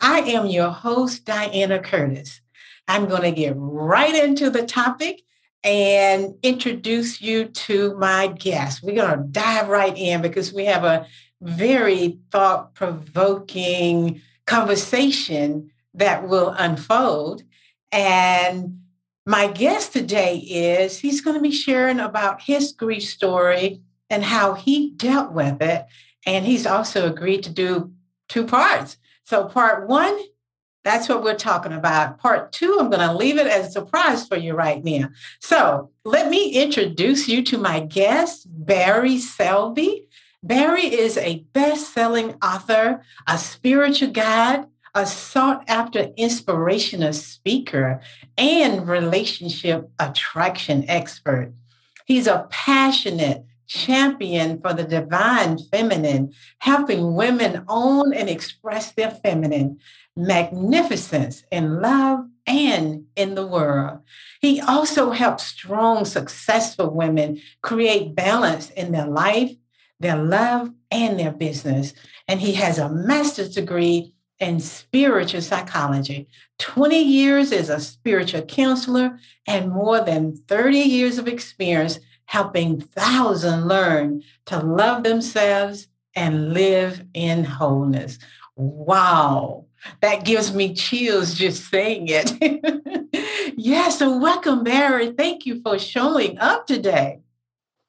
I am your host, Diana Curtis. I'm going to get right into the topic and introduce you to my guest. We're going to dive right in because we have a very thought provoking conversation that will unfold. And my guest today is he's going to be sharing about his grief story and how he dealt with it. And he's also agreed to do two parts. So, part one that's what we're talking about. Part two, I'm going to leave it as a surprise for you right now. So let me introduce you to my guest, Barry Selby. Barry is a best selling author, a spiritual guide, a sought after inspirational speaker, and relationship attraction expert. He's a passionate champion for the divine feminine, helping women own and express their feminine magnificence in love and in the world. He also helps strong, successful women create balance in their life, their love, and their business. And he has a master's degree in spiritual psychology, 20 years as a spiritual counselor, and more than 30 years of experience helping thousands learn to love themselves and live in wholeness. Wow. That gives me chills just saying it. yes, so welcome, Barry. Thank you for showing up today.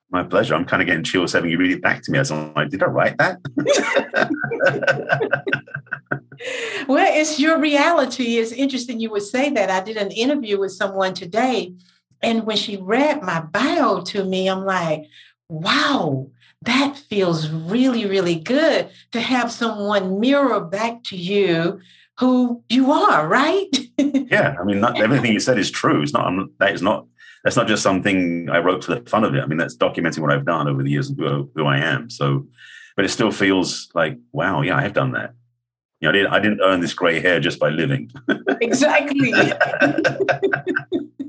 My pleasure. I'm kind of getting chills having you read it back to me. I was like, did I write that? well, it's your reality. It's interesting you would say that. I did an interview with someone today, and when she read my bio to me, I'm like, wow, that feels really, really good to have someone mirror back to you who you are, right? yeah, I mean, not, everything you said is true. It's not. I'm, that is not. That's not just something I wrote for the fun of it. I mean, that's documenting what I've done over the years and who, who I am. So, but it still feels like, wow, yeah, I have done that. You know, I didn't, I didn't earn this gray hair just by living. exactly.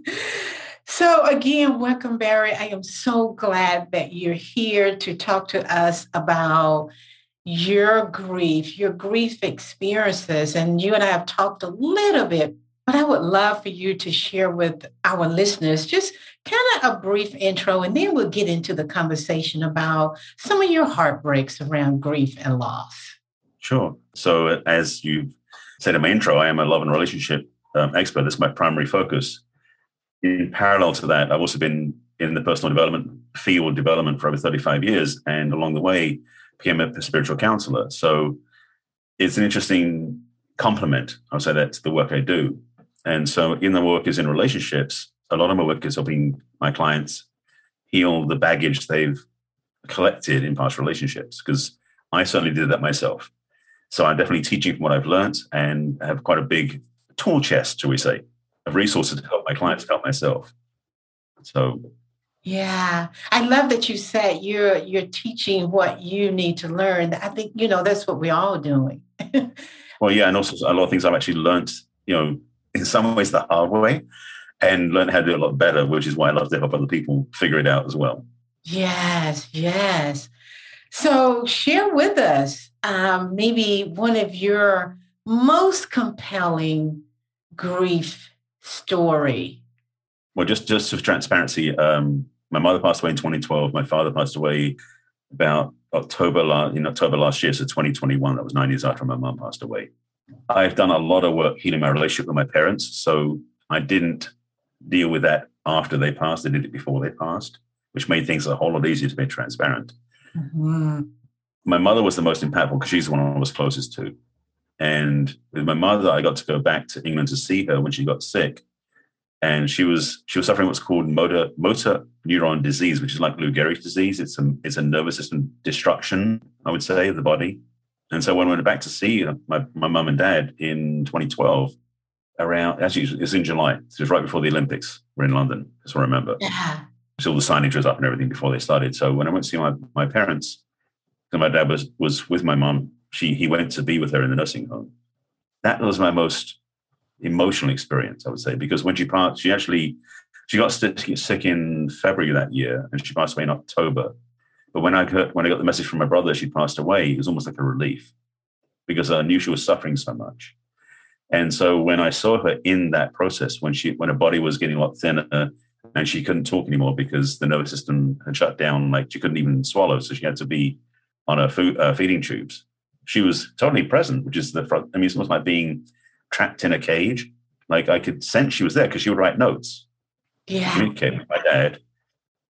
So, again, welcome, Barry. I am so glad that you're here to talk to us about your grief, your grief experiences. And you and I have talked a little bit, but I would love for you to share with our listeners just kind of a brief intro, and then we'll get into the conversation about some of your heartbreaks around grief and loss. Sure. So, as you said in my intro, I am a love and relationship um, expert. That's my primary focus in parallel to that, I've also been in the personal development field development for over 35 years, and along the way, became a spiritual counselor. So it's an interesting complement, I'll say that, to the work I do. And so in the work is in relationships, a lot of my work is helping my clients heal the baggage they've collected in past relationships, because I certainly did that myself. So I'm definitely teaching from what I've learned and have quite a big tool chest, shall we say, of resources to help my clients, help myself. So yeah, I love that you said you're you're teaching what you need to learn. I think you know that's what we're all doing. well, yeah, and also a lot of things I've actually learned, you know, in some ways the hard way, and learn how to do it a lot better, which is why I love to help other people figure it out as well. Yes, yes. So share with us um, maybe one of your most compelling grief story? Well, just just for transparency, um, my mother passed away in 2012. My father passed away about October last in October last year, so 2021. That was nine years after my mom passed away. I've done a lot of work healing my relationship with my parents, so I didn't deal with that after they passed. I did it before they passed, which made things a whole lot easier to be transparent. Mm-hmm. My mother was the most impactful because she's the one I was closest to. And with my mother, I got to go back to England to see her when she got sick. And she was she was suffering what's called motor motor neuron disease, which is like Lou Gehrig's disease. It's a it's a nervous system destruction, I would say, of the body. And so when I went back to see my my mum and dad in 2012, around actually it's in July. It was right before the Olympics. We're in London. That's what I remember. Yeah. So all the signage was up and everything before they started. So when I went to see my my parents, my dad was was with my mum, she he went to be with her in the nursing home. That was my most emotional experience, I would say, because when she passed, she actually she got sick in February that year, and she passed away in October. But when I heard, when I got the message from my brother she passed away, it was almost like a relief because I knew she was suffering so much. And so when I saw her in that process, when she when her body was getting a lot thinner and she couldn't talk anymore because the nervous system had shut down, like she couldn't even swallow, so she had to be on her food, uh, feeding tubes. She was totally present, which is the front. I mean, it's almost like being trapped in a cage. Like I could sense she was there because she would write notes, yeah, communicate with my dad,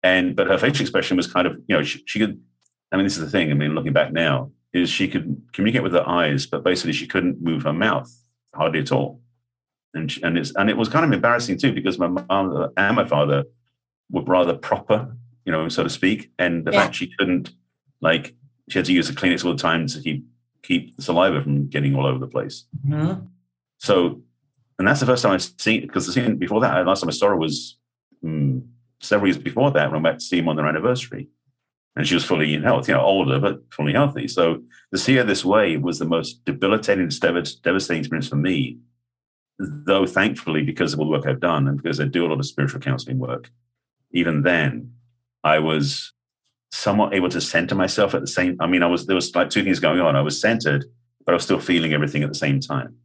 and but her facial expression was kind of you know she, she could. I mean, this is the thing. I mean, looking back now, is she could communicate with her eyes, but basically she couldn't move her mouth hardly at all. And she, and it's and it was kind of embarrassing too because my mother and my father were rather proper, you know, so to speak, and the yeah. fact she couldn't like she had to use the Kleenex all the time to keep keep the saliva from getting all over the place. Mm-hmm. So, and that's the first time I've seen because the scene before that, last time I saw her was um, several years before that when I went to see him on their anniversary, and she was fully in health, you know, older but fully healthy. So to see her this way was the most debilitating, devastating experience for me. Though thankfully, because of all the work I've done and because I do a lot of spiritual counseling work, even then, I was somewhat able to center myself at the same. I mean, I was there was like two things going on. I was centered, but I was still feeling everything at the same time.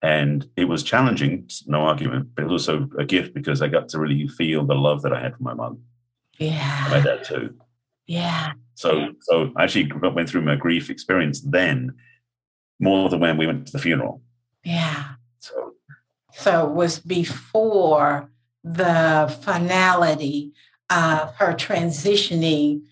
And it was challenging, no argument, but it was also a gift because I got to really feel the love that I had for my mom. Yeah. my dad too. Yeah. So, so I actually went through my grief experience then more than when we went to the funeral. Yeah. So, so it was before the finality of her transitioning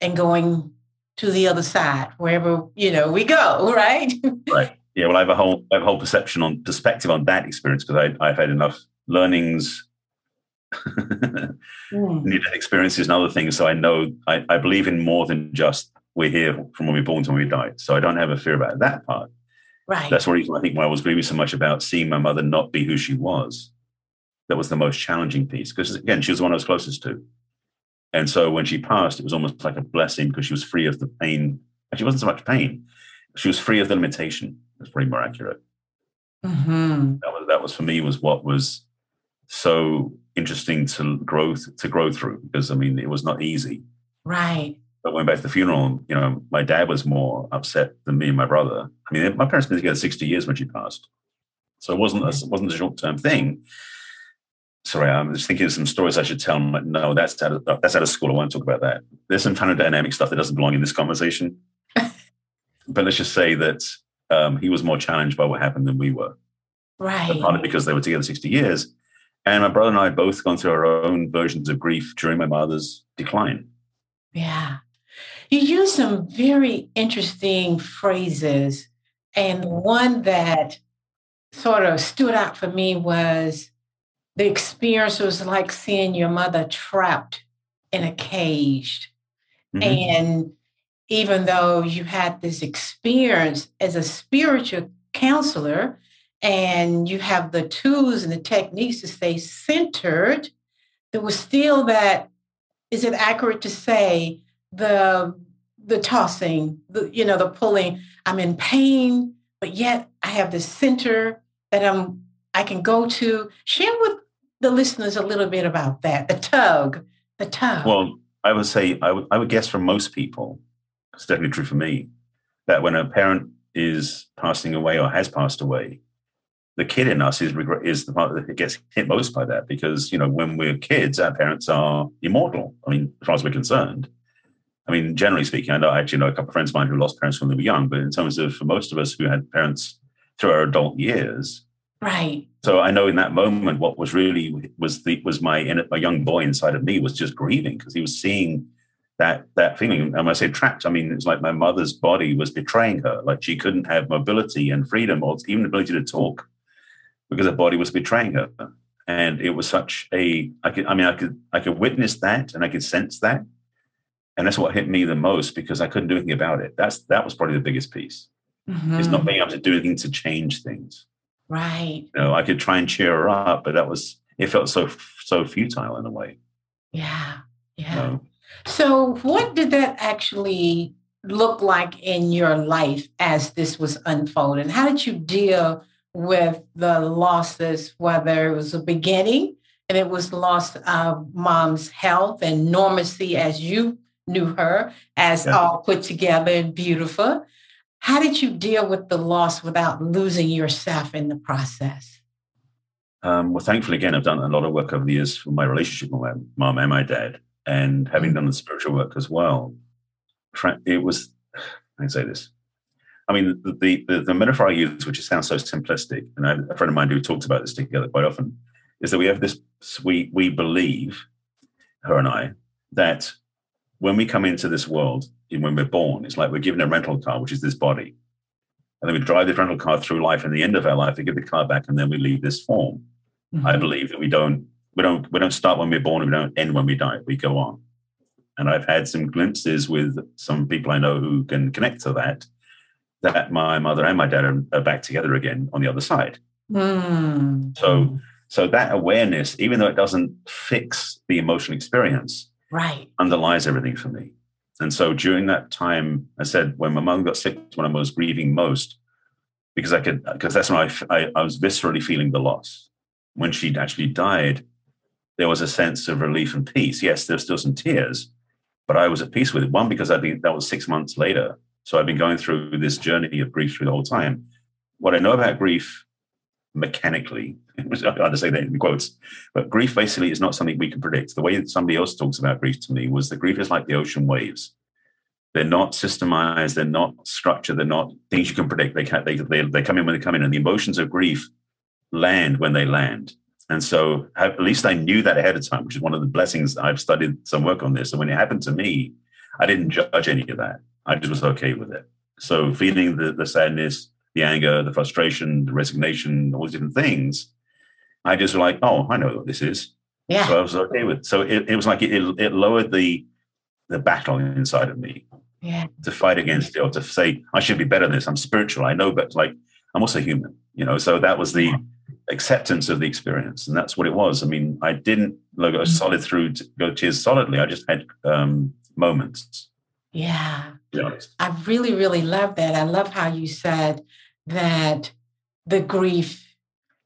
and going to the other side, wherever you know we go, right? right. Yeah. Well, I have a whole, I have a whole perception on perspective on that experience because I've had enough learnings mm. experiences and other things. So I know I, I believe in more than just we're here from when we're born to when we die. So I don't have a fear about that part. Right. That's the reason I think why I was grieving so much about seeing my mother not be who she was. That was the most challenging piece because again, she was the one I was closest to. And so when she passed, it was almost like a blessing because she was free of the pain. Actually, wasn't so much pain. She was free of the limitation. That's probably more accurate. Mm-hmm. That was that was for me was what was so interesting to grow to grow through because I mean it was not easy. Right. But when back to the funeral, you know, my dad was more upset than me and my brother. I mean, my parents been together sixty years when she passed, so it wasn't a, it wasn't a short term thing. Sorry, I'm just thinking of some stories I should tell. I'm like, no, that's out of that's out of school. I won't talk about that. There's some kind of dynamic stuff that doesn't belong in this conversation. but let's just say that um, he was more challenged by what happened than we were. Right. Partly because they were together 60 years, and my brother and I both gone through our own versions of grief during my mother's decline. Yeah. You use some very interesting phrases. And one that sort of stood out for me was the experience was like seeing your mother trapped in a cage. Mm-hmm. And even though you had this experience as a spiritual counselor, and you have the tools and the techniques to stay centered, there was still that, is it accurate to say the the tossing, the you know, the pulling, I'm in pain, but yet I have this center that I'm I can go to. Share with the listeners a little bit about that, the tug, the tug. Well, I would say I would I would guess for most people, it's definitely true for me, that when a parent is passing away or has passed away, the kid in us is regret is the part that gets hit most by that because you know when we're kids, our parents are immortal. I mean, as far as we're concerned. I mean, generally speaking, I know I actually know a couple of friends of mine who lost parents when they were young, but in terms of for most of us who had parents through our adult years, right? So I know in that moment, what was really was the was my my young boy inside of me was just grieving because he was seeing that that feeling. And when I say trapped, I mean it's like my mother's body was betraying her, like she couldn't have mobility and freedom or even the ability to talk because her body was betraying her. And it was such a I could I mean I could I could witness that and I could sense that. And that's what hit me the most because I couldn't do anything about it. That's that was probably the biggest piece. Mm-hmm. It's not being able to do anything to change things. Right. You know, I could try and cheer her up, but that was it felt so so futile in a way. Yeah. Yeah. Know? So what did that actually look like in your life as this was unfolding? How did you deal with the losses, whether it was a beginning and it was loss of mom's health and normacy as you knew her, as yeah. all put together and beautiful. How did you deal with the loss without losing yourself in the process? Um, well, thankfully, again, I've done a lot of work over the years for my relationship with my mom and my dad, and having mm-hmm. done the spiritual work as well. It was, I can say this, I mean, the, the, the metaphor I use, which sounds so simplistic, and I, a friend of mine who talks about this together quite often, is that we have this, we, we believe, her and I, that when we come into this world, when we're born, it's like we're given a rental car, which is this body. And then we drive this rental car through life, and the end of our life, we give the car back, and then we leave this form. Mm-hmm. I believe that we don't, we don't, we don't start when we're born, and we don't end when we die. We go on. And I've had some glimpses with some people I know who can connect to that that my mother and my dad are, back together again on the other side. Mm. So, so that awareness, even though it doesn't fix the emotional experience, right, underlies everything for me. And so during that time, I said when my mom got sick, when I was grieving most, because I could, because that's when I, I, I was viscerally feeling the loss. When she actually died, there was a sense of relief and peace. Yes, there's still some tears, but I was at peace with it. One, because I think that was six months later. So I've been going through this journey of grief through the whole time. What I know about grief mechanically, I say that in quotes, but grief basically is not something we can predict. The way that somebody else talks about grief to me was that grief is like the ocean waves. They're not systemized, they're not structured, they're not things you can predict. They, can, they, they, they come in when they come in, and the emotions of grief land when they land. And so at least I knew that ahead of time, which is one of the blessings. I've studied some work on this. And when it happened to me, I didn't judge any of that. I just was okay with it. So feeling the, the sadness, the anger, the frustration, the resignation, all these different things, I just was like, oh, I know what this is. Yeah. So I was okay with it. So it, it was like it, it lowered the the battle inside of me. Yeah. To fight against it or to say, I should be better than this. I'm spiritual. I know, but like I'm also human, you know. So that was the acceptance of the experience. And that's what it was. I mean, I didn't go mm-hmm. solid through to go tears solidly. I just had um, moments. Yeah. I really, really love that. I love how you said that the grief,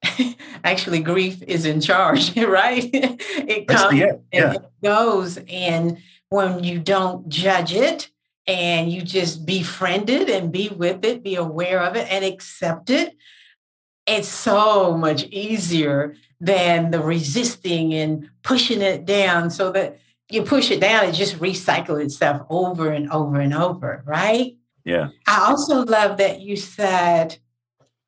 actually, grief is in charge, right? it comes yeah, and it goes. And when you don't judge it and you just befriend it and be with it, be aware of it and accept it, it's so much easier than the resisting and pushing it down so that you push it down, it just recycles itself over and over and over, right? Yeah. I also love that you said,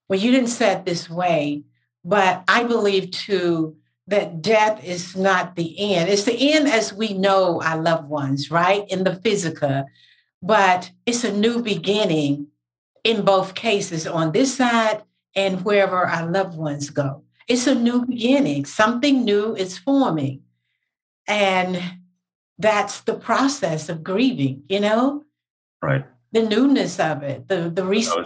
well, you didn't say it this way, but I believe too that death is not the end. It's the end as we know our loved ones, right? In the physical, but it's a new beginning in both cases on this side and wherever our loved ones go. It's a new beginning. Something new is forming. And that's the process of grieving, you know? Right. The newness of it, the the reason.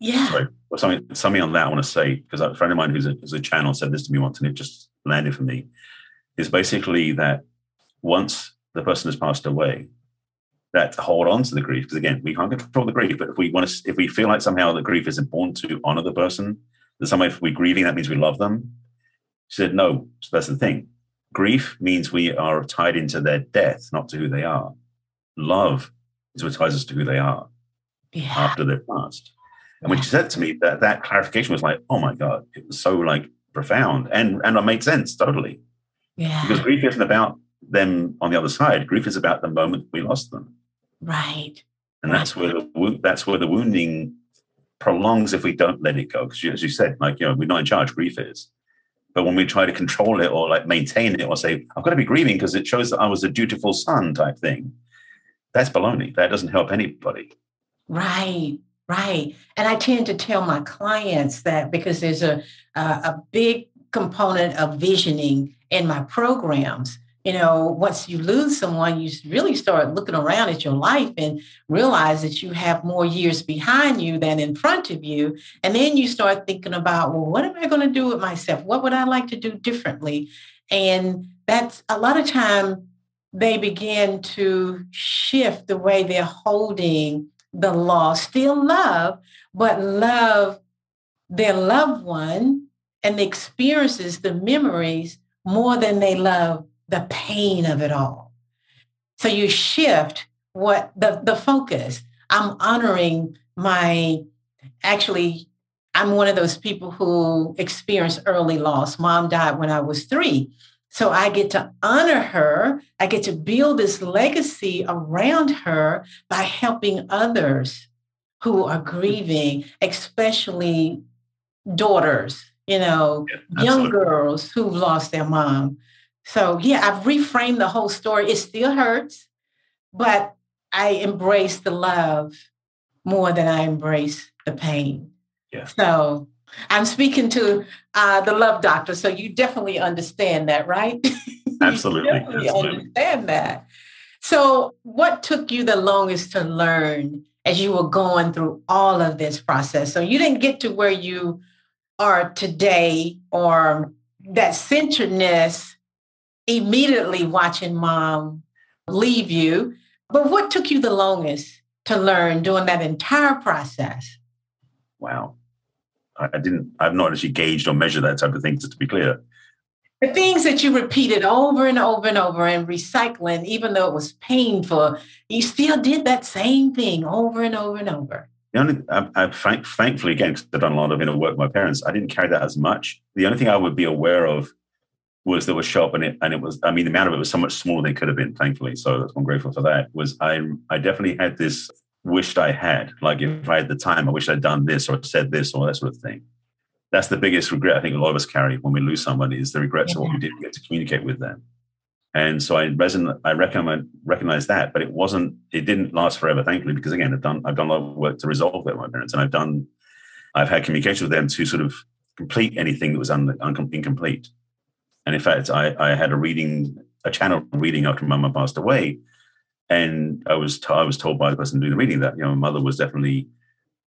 Yeah. Sorry. Well, something, something on that I want to say, because a friend of mine who's a, who's a channel said this to me once and it just landed for me, is basically that once the person has passed away, that hold on to the grief. Because again, we can't control the grief, but if we want to, if we feel like somehow the grief is important to honor the person, that somehow if we're grieving, that means we love them. She said, no. So that's the thing. Grief means we are tied into their death, not to who they are. Love is what ties us to who they are yeah. after they've passed. And when she said to me that that clarification was like, oh my God, it was so like profound and and it made sense totally. Yeah. Because grief isn't about them on the other side. Grief is about the moment we lost them. Right. And that's where the that's where the wounding prolongs if we don't let it go. Because as you said, like you know, we're not in charge. Grief is. But when we try to control it or like maintain it or say, I've got to be grieving because it shows that I was a dutiful son type thing, that's baloney. That doesn't help anybody. Right, right. And I tend to tell my clients that because there's a, a, a big component of visioning in my programs you know, once you lose someone, you really start looking around at your life and realize that you have more years behind you than in front of you. And then you start thinking about, well, what am I going to do with myself? What would I like to do differently? And that's a lot of time they begin to shift the way they're holding the loss, still love, but love their loved one and the experiences, the memories more than they love the pain of it all. So you shift what the, the focus. I'm honoring my, actually, I'm one of those people who experienced early loss. Mom died when I was three. So I get to honor her. I get to build this legacy around her by helping others who are grieving, especially daughters, you know, yeah, young girls who've lost their mom. So yeah, I've reframed the whole story. It still hurts, but I embrace the love more than I embrace the pain. Yeah. So I'm speaking to uh, the love doctor, so you definitely understand that, right? Absolutely. definitely Absolutely. understand that. So, what took you the longest to learn as you were going through all of this process? So, you didn't get to where you are today or that centeredness immediately watching mom leave you. But what took you the longest to learn during that entire process? Wow. I didn't, I've not actually gauged or measured that type of thing, just to be clear. The things that you repeated over and over and over and recycling, even though it was painful, you still did that same thing over and over and over. The only, I, I thank, thankfully, again, because I've done a lot of inner work with my parents, I didn't carry that as much. The only thing I would be aware of was that was sharp and it and it was I mean the amount of it was so much smaller than it could have been, thankfully. So I'm grateful for that. Was I I definitely had this wished I had. Like if I had the time, I wish I'd done this or said this or that sort of thing. That's the biggest regret I think a lot of us carry when we lose somebody is the regrets yeah. of what we didn't get to communicate with them. And so I reson I recognize recognize that, but it wasn't it didn't last forever, thankfully, because again I've done I've done a lot of work to resolve that with my parents and I've done I've had communication with them to sort of complete anything that was un, un, incomplete. And in fact, I, I had a reading, a channel reading after Mama passed away, and I was t- I was told by the person doing the reading that you know my mother was definitely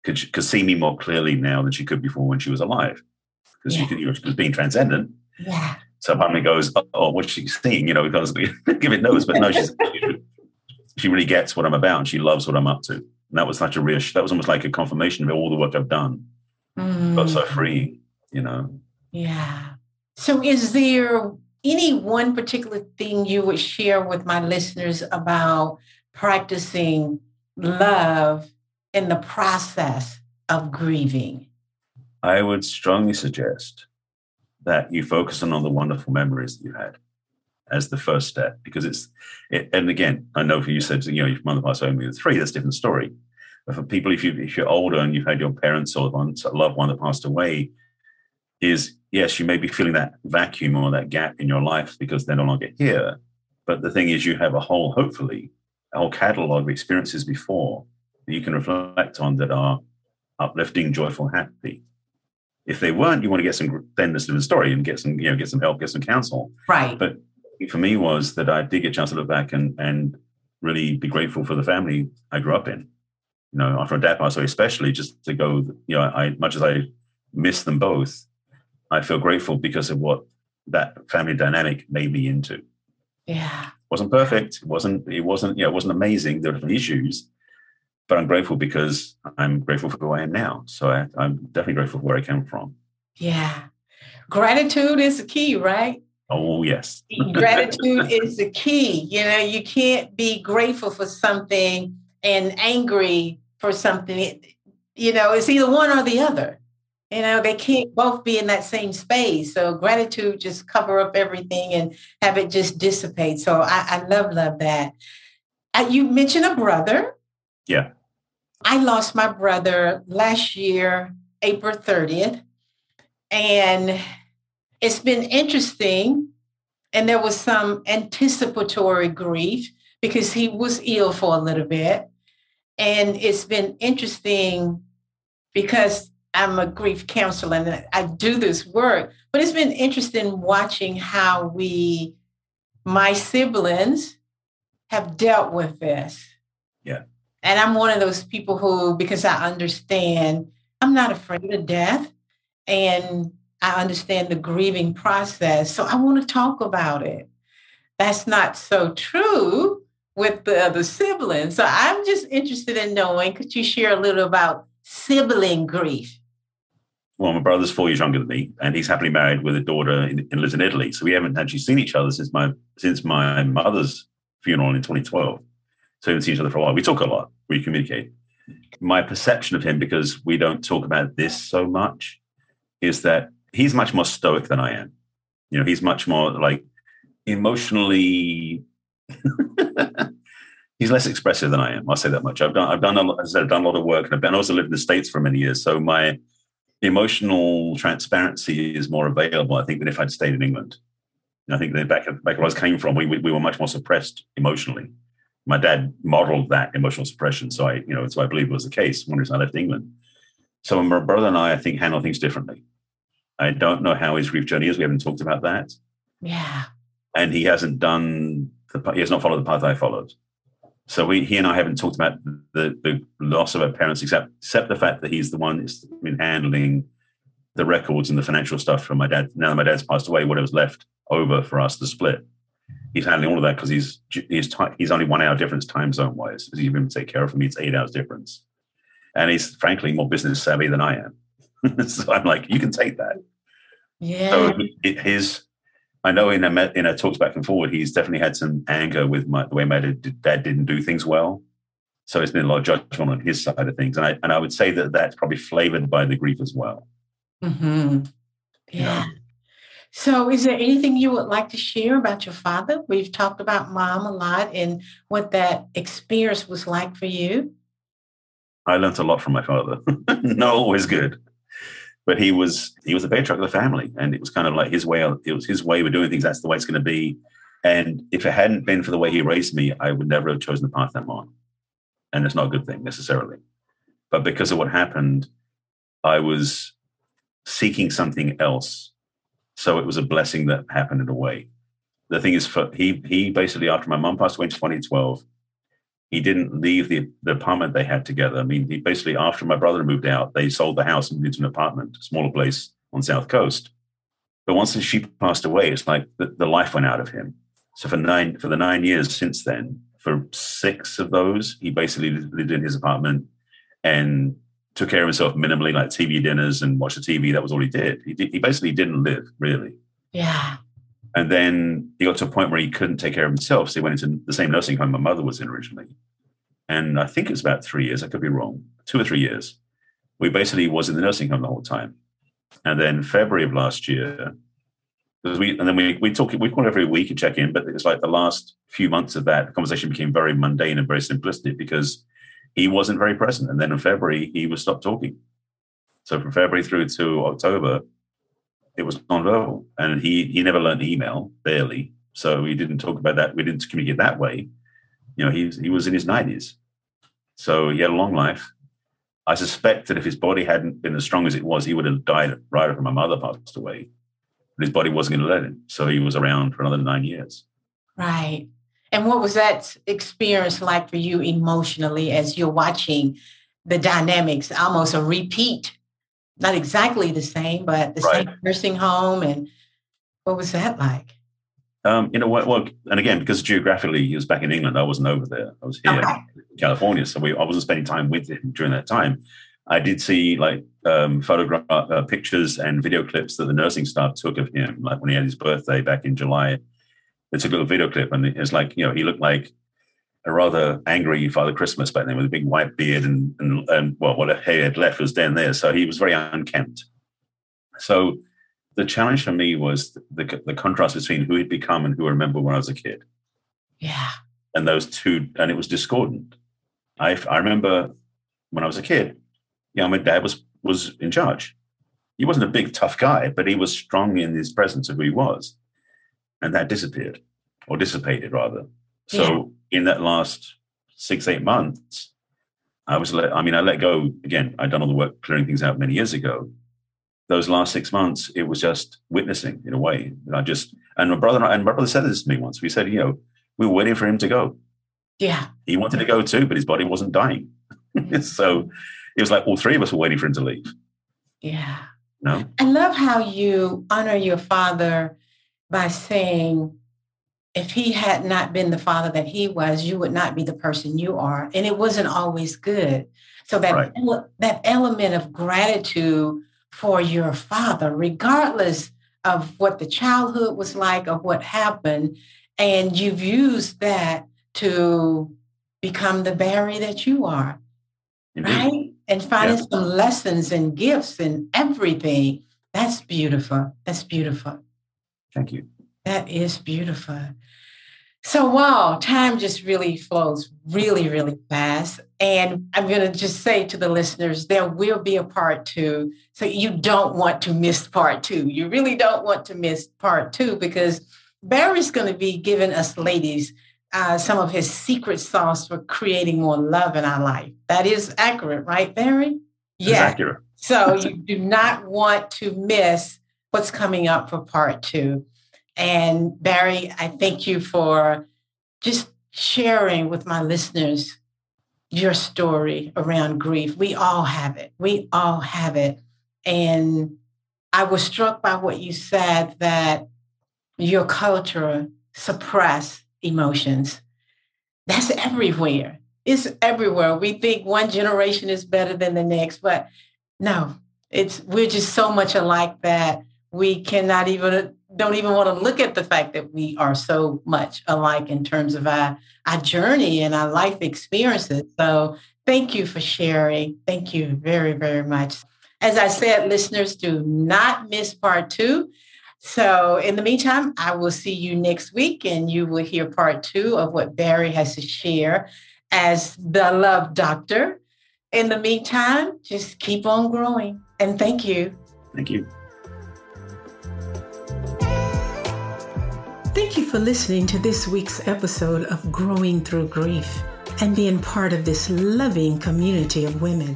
could could see me more clearly now than she could before when she was alive because yeah. she, could, you know, she was being transcendent. Yeah. So part of me goes, oh, what's she seeing? You know, because give it knows, but no, she's she really gets what I'm about and she loves what I'm up to. And that was such a real. That was almost like a confirmation of all the work I've done. Mm. Felt so free, you know. Yeah. So, is there any one particular thing you would share with my listeners about practicing love in the process of grieving? I would strongly suggest that you focus on all the wonderful memories that you had as the first step because it's it, and again i know for you said you know your mother passed away when you were three that's a different story but for people if you if you're older and you've had your parents or loved one that passed away is yes, you may be feeling that vacuum or that gap in your life because they're no longer here. But the thing is, you have a whole, hopefully, a whole catalog of experiences before that you can reflect on that are uplifting, joyful, happy. If they weren't, you want to get some then this the story and get some, you know, get some help, get some counsel. Right. But for me was that I did get a chance to look back and and really be grateful for the family I grew up in. You know, after a dad passed away, especially just to go, you know, I much as I miss them both, I feel grateful because of what that family dynamic made me into. Yeah. It wasn't perfect. It wasn't, it wasn't, you know, it wasn't amazing. There were different issues, but I'm grateful because I'm grateful for who I am now. So I, I'm definitely grateful for where I came from. Yeah. Gratitude is the key, right? Oh, yes. Gratitude is the key. You know, you can't be grateful for something and angry for something. you know, it's either one or the other. You know, they can't both be in that same space. So gratitude just cover up everything and have it just dissipate. So I, I love, love that. Uh, you mentioned a brother. Yeah. I lost my brother last year, April 30th. And it's been interesting. And there was some anticipatory grief because he was ill for a little bit. And it's been interesting because I'm a grief counselor and I do this work, but it's been interesting watching how we, my siblings, have dealt with this. Yeah. And I'm one of those people who, because I understand, I'm not afraid of death and I understand the grieving process. So I want to talk about it. That's not so true with the other siblings. So I'm just interested in knowing could you share a little about sibling grief? Well, my brother's four years younger than me, and he's happily married with a daughter and lives in Italy. So we haven't actually seen each other since my since my mother's funeral in 2012. So we haven't seen each other for a while. We talk a lot. We communicate. My perception of him, because we don't talk about this so much, is that he's much more stoic than I am. You know, he's much more like emotionally. he's less expressive than I am. I'll say that much. I've done, I've done, a lot, I I've done a lot of work, and I've been, also lived in the states for many years. So my emotional transparency is more available, I think, than if I'd stayed in England. I think that back, back where I was came from, we, we were much more suppressed emotionally. My dad modeled that emotional suppression. So I, you know, so I believe it was the case when I left England. So my brother and I, I think, handle things differently. I don't know how his grief journey is. We haven't talked about that. Yeah. And he hasn't done, the, he has not followed the path I followed. So we, he and I haven't talked about the, the loss of our parents, except except the fact that he's the one that's been handling the records and the financial stuff from my dad. Now that my dad's passed away, whatever's left over for us to split, he's handling all of that because he's he's he's only one hour difference time zone wise. He's even take care of me. It's eight hours difference, and he's frankly more business savvy than I am. so I'm like, you can take that. Yeah. So his I know in a in a talks back and forward, he's definitely had some anger with my, the way my dad didn't do things well. So it's been a lot of judgment on his side of things, and I and I would say that that's probably flavored by the grief as well. Mm-hmm. Yeah. So, is there anything you would like to share about your father? We've talked about mom a lot and what that experience was like for you. I learned a lot from my father. Not always good but he was he was the patriarch of the family, and it was kind of like his way. It was his way of doing things. That's the way it's going to be. And if it hadn't been for the way he raised me, I would never have chosen the path I'm on. And it's not a good thing necessarily, but because of what happened, I was seeking something else. So it was a blessing that happened in a way. The thing is, for he he basically after my mom passed away in 2012, he didn't leave the, the apartment they had together. I mean, he basically, after my brother moved out, they sold the house and moved into an apartment, a smaller place on South Coast. But once she passed away, it's like the, the life went out of him. So for nine for the nine years since then, for six of those, he basically lived in his apartment and took care of himself minimally, like TV dinners and watch the TV. That was all he did. He, he basically didn't live really. Yeah. And then he got to a point where he couldn't take care of himself. So he went into the same nursing home my mother was in originally. And I think it was about three years, I could be wrong, two or three years. We basically was in the nursing home the whole time. And then February of last year, we and then we we talk we call every week and check in, but it's like the last few months of that conversation became very mundane and very simplistic because he wasn't very present. And then in February he was stopped talking. So from February through to October, it was nonverbal, and he he never learned email barely, so we didn't talk about that. We didn't communicate that way. You know, he he was in his nineties, so he had a long life. I suspect that if his body hadn't been as strong as it was, he would have died right after my mother passed away. But his body wasn't going to let him, so he was around for another nine years. Right. And what was that experience like for you emotionally as you're watching the dynamics, almost a repeat not exactly the same, but the right. same nursing home. And what was that like? Um, you know what? Well, and again, because geographically he was back in England, I wasn't over there. I was here okay. in California, so we, I wasn't spending time with him during that time. I did see like um, photograph uh, pictures and video clips that the nursing staff took of him, like when he had his birthday back in July. They took a little video clip, and it's like you know he looked like a rather angry Father Christmas back then with a big white beard and, and, and well, what hair he had left was down there. So he was very unkempt. So the challenge for me was the, the contrast between who he'd become and who I remember when I was a kid. Yeah. And those two, and it was discordant. I, I remember when I was a kid, you know, my dad was was in charge. He wasn't a big, tough guy, but he was strong in his presence of who he was. And that disappeared, or dissipated rather. So yeah. In that last six, eight months, I was let, I mean, I let go again. I'd done all the work clearing things out many years ago. Those last six months, it was just witnessing in a way. And I just, and my brother and my brother said this to me once. We said, you know, we were waiting for him to go. Yeah. He wanted to go too, but his body wasn't dying. Mm-hmm. so it was like all three of us were waiting for him to leave. Yeah. No. I love how you honor your father by saying, if he had not been the father that he was, you would not be the person you are. And it wasn't always good. So that right. ele- that element of gratitude for your father, regardless of what the childhood was like or what happened, and you've used that to become the Barry that you are, Indeed. right? And finding some lessons and gifts and everything. That's beautiful. That's beautiful. Thank you. That is beautiful. So, wow, time just really flows really, really fast. And I'm going to just say to the listeners, there will be a part two. So, you don't want to miss part two. You really don't want to miss part two because Barry's going to be giving us ladies uh, some of his secret sauce for creating more love in our life. That is accurate, right, Barry? Yeah. accurate. so, you do not want to miss what's coming up for part two. And Barry, I thank you for just sharing with my listeners your story around grief. We all have it. We all have it. And I was struck by what you said that your culture suppress emotions. That's everywhere. It's everywhere. We think one generation is better than the next, but no, it's we're just so much alike that we cannot even don't even want to look at the fact that we are so much alike in terms of our, our journey and our life experiences. So thank you for sharing. Thank you very, very much. As I said, listeners, do not miss part two. So, in the meantime, I will see you next week and you will hear part two of what Barry has to share as the love doctor. In the meantime, just keep on growing. And thank you. Thank you. Thank you for listening to this week's episode of Growing Through Grief and being part of this loving community of women.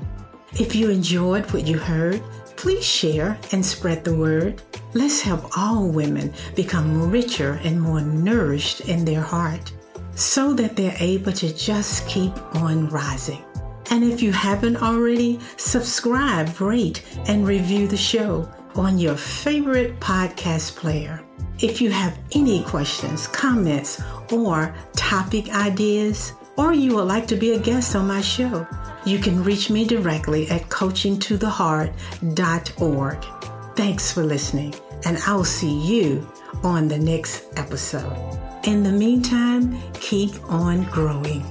If you enjoyed what you heard, please share and spread the word. Let's help all women become richer and more nourished in their heart so that they're able to just keep on rising. And if you haven't already, subscribe, rate, and review the show on your favorite podcast player. If you have any questions, comments, or topic ideas, or you would like to be a guest on my show, you can reach me directly at coachingtotheheart.org. Thanks for listening, and I'll see you on the next episode. In the meantime, keep on growing.